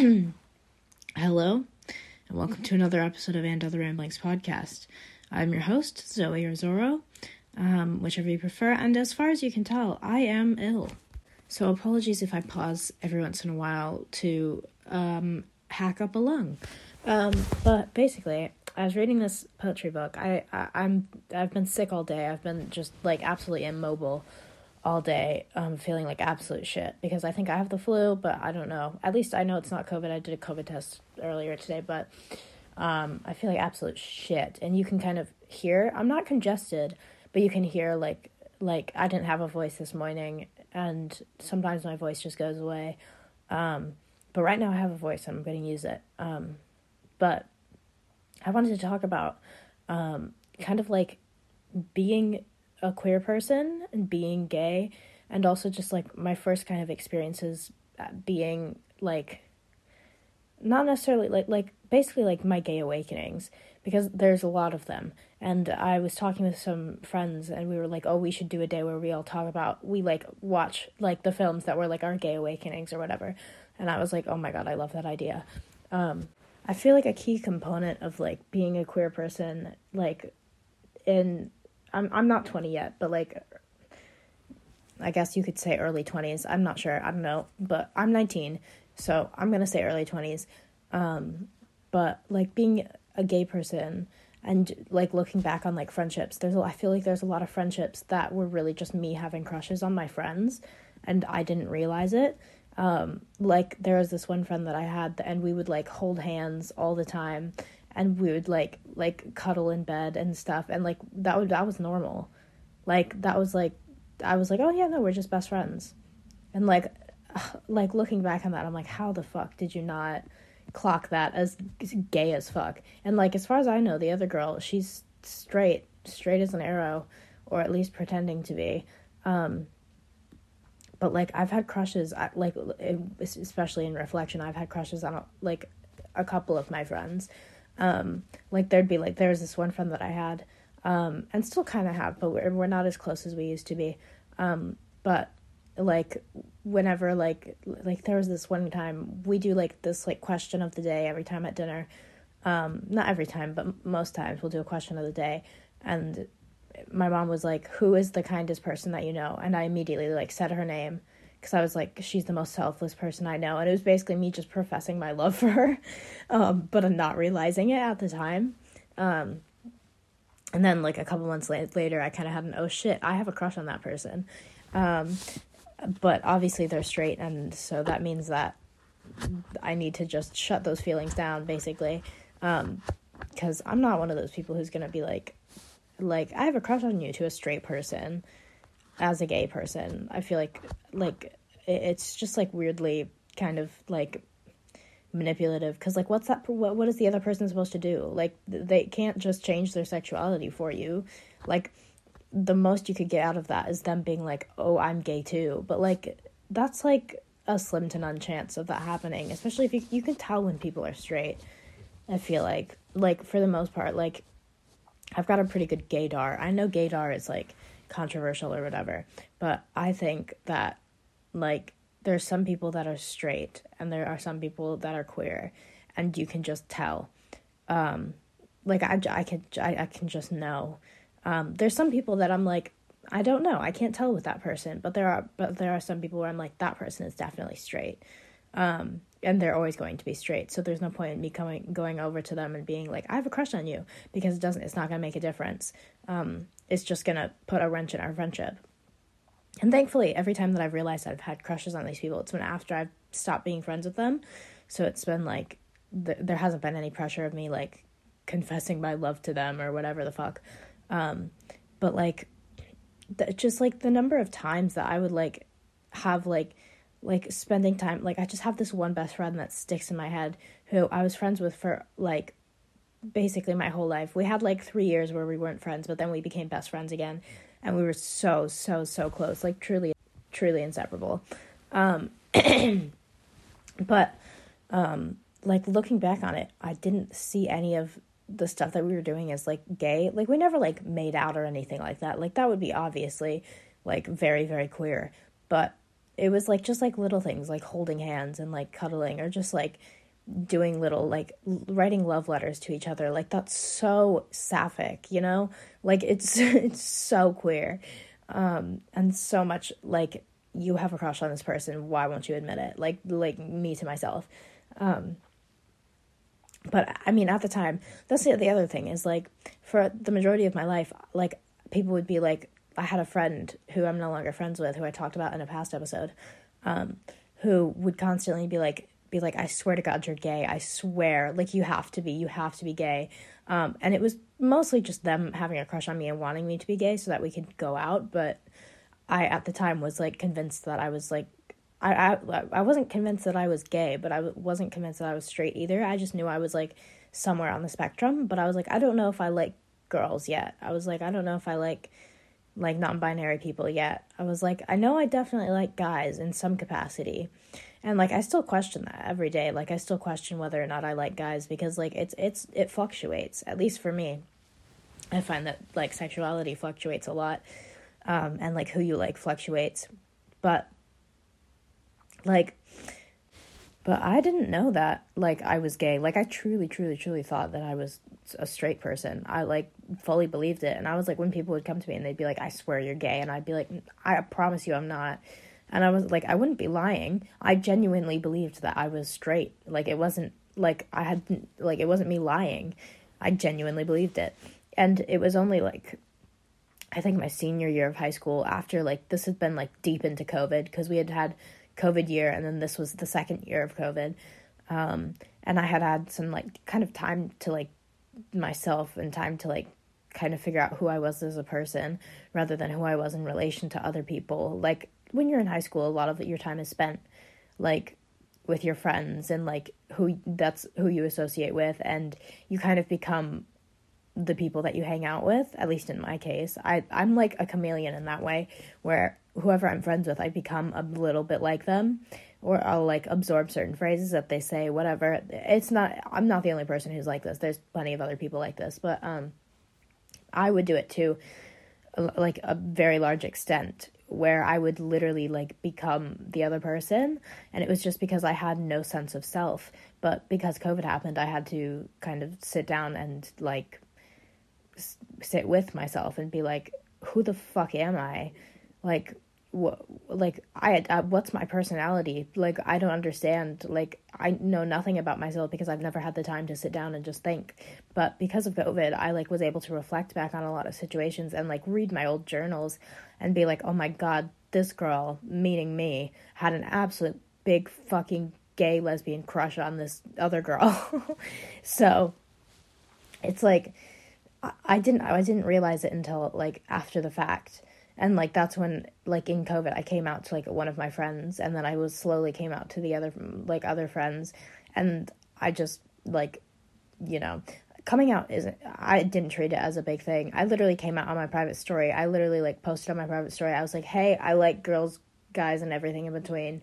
Hello, and welcome to another episode of And Other Ramblings podcast. I'm your host, Zoe or Zorro, um, whichever you prefer, and as far as you can tell, I am ill. So apologies if I pause every once in a while to um, hack up a lung. Um, but basically, I was reading this poetry book. I, I I'm I've been sick all day. I've been just like absolutely immobile all day um, feeling like absolute shit because I think I have the flu, but I don't know. At least I know it's not COVID. I did a COVID test earlier today, but um, I feel like absolute shit. And you can kind of hear, I'm not congested, but you can hear like, like I didn't have a voice this morning and sometimes my voice just goes away. Um, but right now I have a voice and I'm going to use it. Um, but I wanted to talk about um, kind of like being a queer person and being gay and also just like my first kind of experiences being like not necessarily like like basically like my gay awakenings because there's a lot of them. And i was talking with some friends and we were like oh we should do a day where we all talk about we like watch like the films that were like our gay awakenings or whatever. And i was like oh my god i love that idea. Um i feel like a key component of like being a queer person like in I'm I'm not 20 yet, but like I guess you could say early 20s. I'm not sure. I don't know, but I'm 19, so I'm going to say early 20s. Um but like being a gay person and like looking back on like friendships, there's a, I feel like there's a lot of friendships that were really just me having crushes on my friends and I didn't realize it. Um like there was this one friend that I had and we would like hold hands all the time and we would like like cuddle in bed and stuff and like that would that was normal. Like that was like i was like oh yeah no we're just best friends. And like like looking back on that i'm like how the fuck did you not clock that as gay as fuck? And like as far as i know the other girl she's straight straight as an arrow or at least pretending to be. Um but like i've had crushes like especially in reflection i've had crushes on like a couple of my friends um, like there'd be like there was this one friend that I had, um, and still kind of have, but we're we're not as close as we used to be. Um, but like whenever like like there was this one time we do like this like question of the day every time at dinner. Um, not every time, but most times we'll do a question of the day, and my mom was like, "Who is the kindest person that you know?" And I immediately like said her name because I was like, she's the most selfless person I know. And it was basically me just professing my love for her, um, but I'm not realizing it at the time. Um, and then, like, a couple months later, I kind of had an oh shit, I have a crush on that person. Um, but obviously, they're straight, and so that means that I need to just shut those feelings down, basically. Because um, I'm not one of those people who's going to be like, like, I have a crush on you to a straight person as a gay person. I feel like like it's just like weirdly kind of like manipulative. Because like what's that what, what is the other person supposed to do? Like they can't just change their sexuality for you. Like the most you could get out of that is them being like oh i'm gay too. But like that's like a slim to none chance of that happening especially if you, you can tell when people are straight i feel like. Like for the most part like i've got a pretty good gaydar. I know gaydar is like controversial or whatever. But I think that like there's some people that are straight and there are some people that are queer and you can just tell. Um like I I can I, I can just know. Um there's some people that I'm like I don't know. I can't tell with that person, but there are but there are some people where I'm like that person is definitely straight. Um and they're always going to be straight. So there's no point in me coming going over to them and being like, I have a crush on you because it doesn't it's not gonna make a difference. Um, it's just gonna put a wrench in our friendship. And thankfully, every time that I've realized I've had crushes on these people, it's been after I've stopped being friends with them. So it's been like th- there hasn't been any pressure of me like confessing my love to them or whatever the fuck. Um, but like, th- just like the number of times that I would like have like like spending time like I just have this one best friend that sticks in my head who I was friends with for like basically my whole life. We had like 3 years where we weren't friends, but then we became best friends again and we were so so so close, like truly truly inseparable. Um but um like looking back on it, I didn't see any of the stuff that we were doing as like gay. Like we never like made out or anything like that. Like that would be obviously like very very queer. But it was like just like little things like holding hands and like cuddling or just like doing little like writing love letters to each other. Like that's so sapphic you know? Like it's it's so queer. Um and so much like you have a crush on this person why won't you admit it? Like like me to myself. Um but i mean at the time that's the, the other thing is like for the majority of my life like people would be like i had a friend who i'm no longer friends with who i talked about in a past episode um who would constantly be like be like, I swear to God, you're gay. I swear. Like, you have to be. You have to be gay. Um, and it was mostly just them having a crush on me and wanting me to be gay so that we could go out. But I, at the time, was like convinced that I was like, I, I, I wasn't convinced that I was gay, but I wasn't convinced that I was straight either. I just knew I was like somewhere on the spectrum. But I was like, I don't know if I like girls yet. I was like, I don't know if I like like non-binary people yet. I was like, I know I definitely like guys in some capacity and like i still question that every day. Like i still question whether or not i like guys because like it's it's it fluctuates at least for me. I find that like sexuality fluctuates a lot um and like who you like fluctuates. But like but i didn't know that like i was gay. Like i truly truly truly thought that i was a straight person. I like fully believed it. And i was like when people would come to me and they'd be like i swear you're gay. And i'd be like i promise you i'm not and I was like, I wouldn't be lying. I genuinely believed that I was straight. Like it wasn't like I had like it wasn't me lying. I genuinely believed it. And it was only like I think my senior year of high school after like this had been like deep into COVID because we had had COVID year and then this was the second year of COVID. Um, and I had had some like kind of time to like myself and time to like kind of figure out who I was as a person rather than who I was in relation to other people. Like when you're in high school, a lot of your time is spent like with your friends and like who that's who you associate with and you kind of become the people that you hang out with at least in my case. I i'm like a chameleon in that way where whoever i'm friends with i become a little bit like them or i'll like absorb certain phrases that they say whatever. It's not i'm not the only person who's like this. There's plenty of other people like this but um i would do it too like a very large extent where I would literally like become the other person. And it was just because I had no sense of self. But because COVID happened, I had to kind of sit down and like s- sit with myself and be like, who the fuck am I? Like, what like I, I what's my personality? Like i don't understand like i know nothing about myself because i've never had the time to sit down and just think. But because of covid i like was able to reflect back on a lot of situations and like read my old journals and be like oh my god this girl meaning me had an absolute big fucking gay lesbian crush on this other girl. So it's like I, I didn't i didn't realize it until like after the fact and like that's when like in covid i came out to like one of my friends and then i was slowly came out to the other like other friends. And i just like you know coming out isn't i didn't treat it as a big thing. I literally came out on my private story. I literally like posted on my private story. I was like hey i like girls guys and everything in between.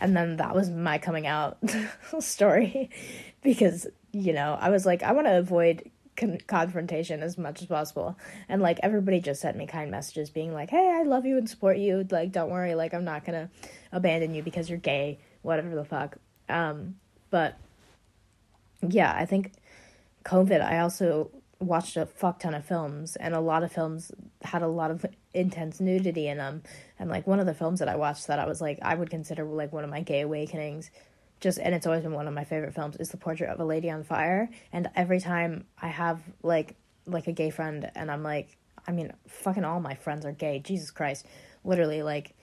And then that was my coming out story because you know i was like i want to avoid con- confrontation as much as possible. And like everybody just sent me kind messages being like, "Hey, I love you and support you. Like don't worry, like I'm not going to abandon you because you're gay, whatever the fuck." Um but yeah, I think COVID I also watched a fuck ton of films and a lot of films had a lot of intense nudity in them and like one of the films that I watched that I was like I would consider like one of my gay awakenings just and it's always been one of my favorite films is the portrait of a lady on fire. And every time i have like like a gay friend and i'm like i mean fucking all my friends are gay. Jesus christ. Literally like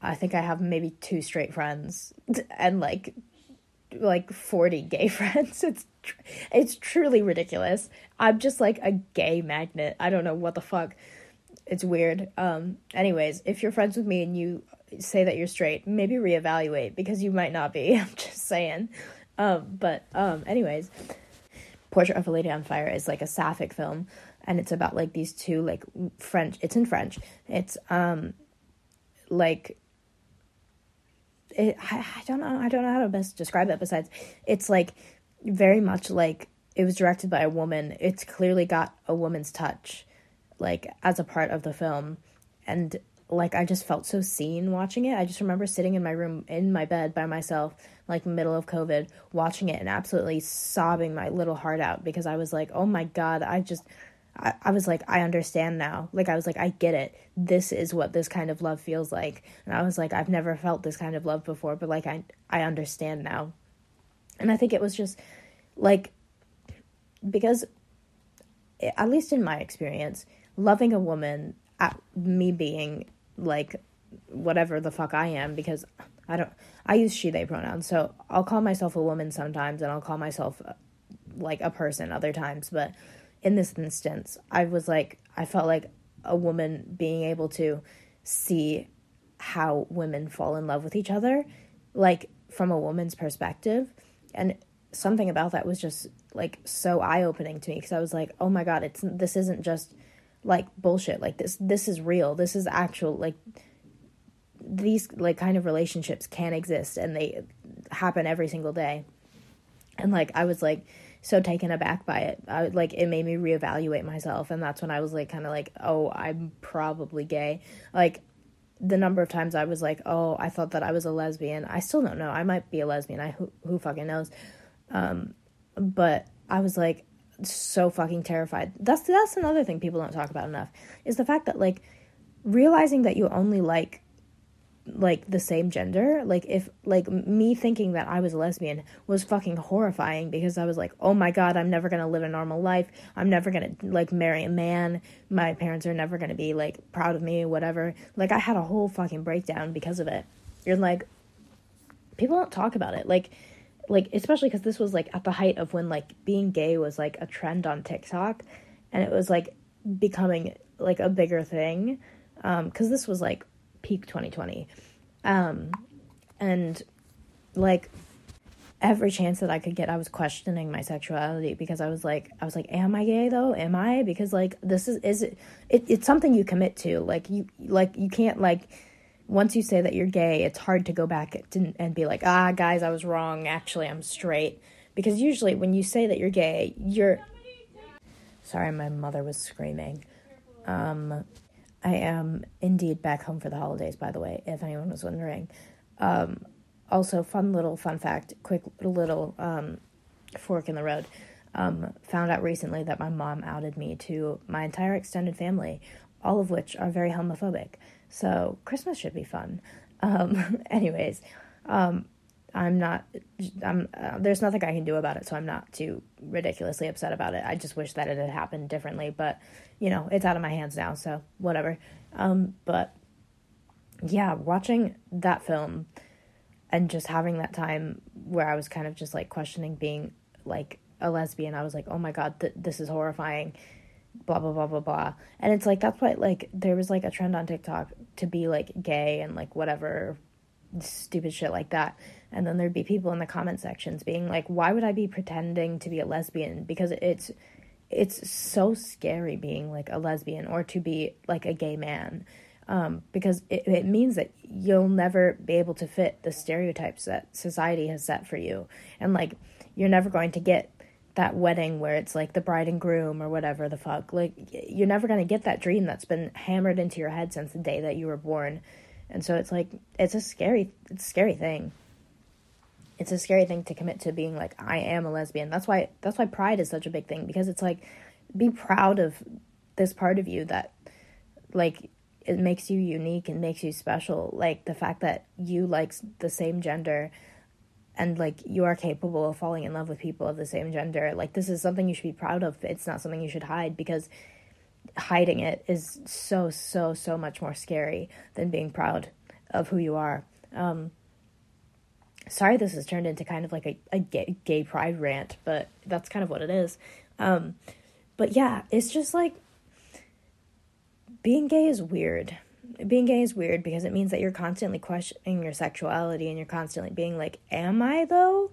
i think i have maybe two straight friends and like like 40 gay friends. It's it's truly ridiculous. I'm just like a gay magnet. I don't know what the fuck. It's weird. Um anyways if you're friends with me and you say that you're straight, maybe reevaluate because you might not be. I'm just saying. Um, but um, anyways, Portrait of a Lady on Fire is like a sapphic film, and it's about like these two like French. It's in French. It's um like it. I, I don't know. I don't know how to best describe it. Besides, it's like very much like it was directed by a woman. It's clearly got a woman's touch, like as a part of the film, and like I just felt so seen watching it. I just remember sitting in my room in my bed by myself, like middle of COVID, watching it and absolutely sobbing my little heart out because I was like, oh my God, I just, I, I was like, I understand now. Like, I was like, I get it. This is what this kind of love feels like. And I was like, I've never felt this kind of love before, but like, I, I understand now. And I think it was just like, because, at least in my experience, loving a woman, at me being like whatever the fuck I am because I don't I use she they pronouns. So I'll call myself a woman sometimes and I'll call myself uh, like a person other times, but in this instance, I was like I felt like a woman being able to see how women fall in love with each other like from a woman's perspective and something about that was just like so eye-opening to me because I was like, "Oh my god, it's this isn't just like bullshit. Like this this is real. This is actual like these like kind of relationships can exist and they happen every single day. And like i was like so taken aback by it. I like it made me reevaluate myself and that's when i was like kind of like oh i'm probably gay. Like the number of times i was like oh i thought that i was a lesbian. I still don't know. I might be a lesbian. I who, who fucking knows? Um but i was like so fucking terrified. That's that's another thing people don't talk about enough is the fact that like realizing that you only like like the same gender like if like me thinking that i was a lesbian was fucking horrifying because i was like oh my god i'm never gonna live a normal life. I'm never gonna like marry a man. My parents are never gonna be like proud of me whatever. Like i had a whole fucking breakdown because of it. You're like people don't talk about it. Like like especially because this was like at the height of when like being gay was like a trend on TikTok, and it was like becoming like a bigger thing, because um, this was like peak 2020, um, and like every chance that I could get, I was questioning my sexuality because I was like, I was like, am I gay though? Am I? Because like this is is it, it it's something you commit to. Like you like you can't like once you say that you're gay, it's hard to go back and be like, ah, guys, I was wrong. Actually, I'm straight. Because usually when you say that you're gay, you're. Sorry, my mother was screaming. Um, I am indeed back home for the holidays, by the way, if anyone was wondering. Um, also, fun little fun fact, quick little um, fork in the road. Um, found out recently that my mom outed me to my entire extended family, all of which are very homophobic. So Christmas should be fun. Um, anyways, um, I'm not. I'm. Uh, there's nothing I can do about it, so I'm not too ridiculously upset about it. I just wish that it had happened differently, but you know, it's out of my hands now, so whatever. Um, but yeah, watching that film and just having that time where I was kind of just like questioning being like a lesbian, I was like, oh my god, th- this is horrifying blah blah blah blah blah. And it's like that's why like there was like a trend on tiktok to be like gay and like whatever stupid shit like that. And then there'd be people in the comment sections being like why would i be pretending to be a lesbian? Because it's it's so scary being like a lesbian or to be like a gay man. Um, because it, it means that you'll never be able to fit the stereotypes that society has set for you. And like you're never going to get that wedding where it's like the bride and groom or whatever the fuck. Like you're never going to get that dream that's been hammered into your head since the day that you were born. And so it's like it's a scary it's a scary thing. It's a scary thing to commit to being like I am a lesbian. That's why that's why pride is such a big thing because it's like be proud of this part of you that like it makes you unique and makes you special. Like the fact that you like the same gender and like you are capable of falling in love with people of the same gender like this is something you should be proud of. It's not something you should hide because hiding it is so so so much more scary than being proud of who you are. Um sorry this has turned into kind of like a, a gay, gay pride rant but that's kind of what it is. Um but yeah it's just like being gay is weird being gay is weird because it means that you're constantly questioning your sexuality and you're constantly being like, am I though?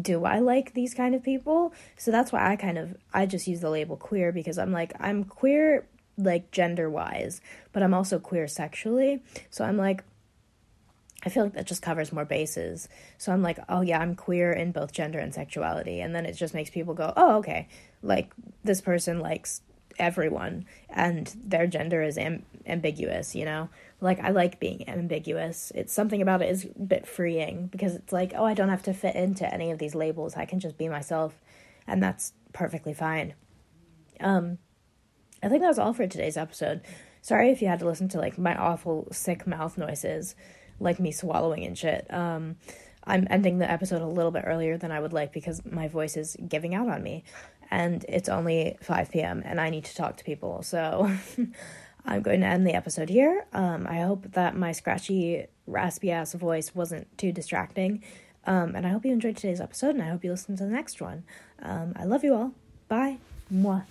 Do I like these kind of people? So that's why I kind of I just use the label queer because I'm like I'm queer like gender wise, but I'm also queer sexually. So I'm like I feel like that just covers more bases. So I'm like, oh yeah, I'm queer in both gender and sexuality. And then it just makes people go, oh, okay. Like this person likes everyone and their gender is am- ambiguous, you know? Like, I like being ambiguous. It's something about it is a bit freeing because it's like, oh, I don't have to fit into any of these labels. I can just be myself, and that's perfectly fine. Um, I think that was all for today's episode. Sorry if you had to listen to like my awful sick mouth noises, like me swallowing and shit. Um, I'm ending the episode a little bit earlier than I would like because my voice is giving out on me. And it's only 5 p.m. and I need to talk to people. So I'm going to end the episode here. Um, I hope that my scratchy, raspy ass voice wasn't too distracting. Um, and I hope you enjoyed today's episode and I hope you listen to the next one. Um, I love you all. Bye. Mwah.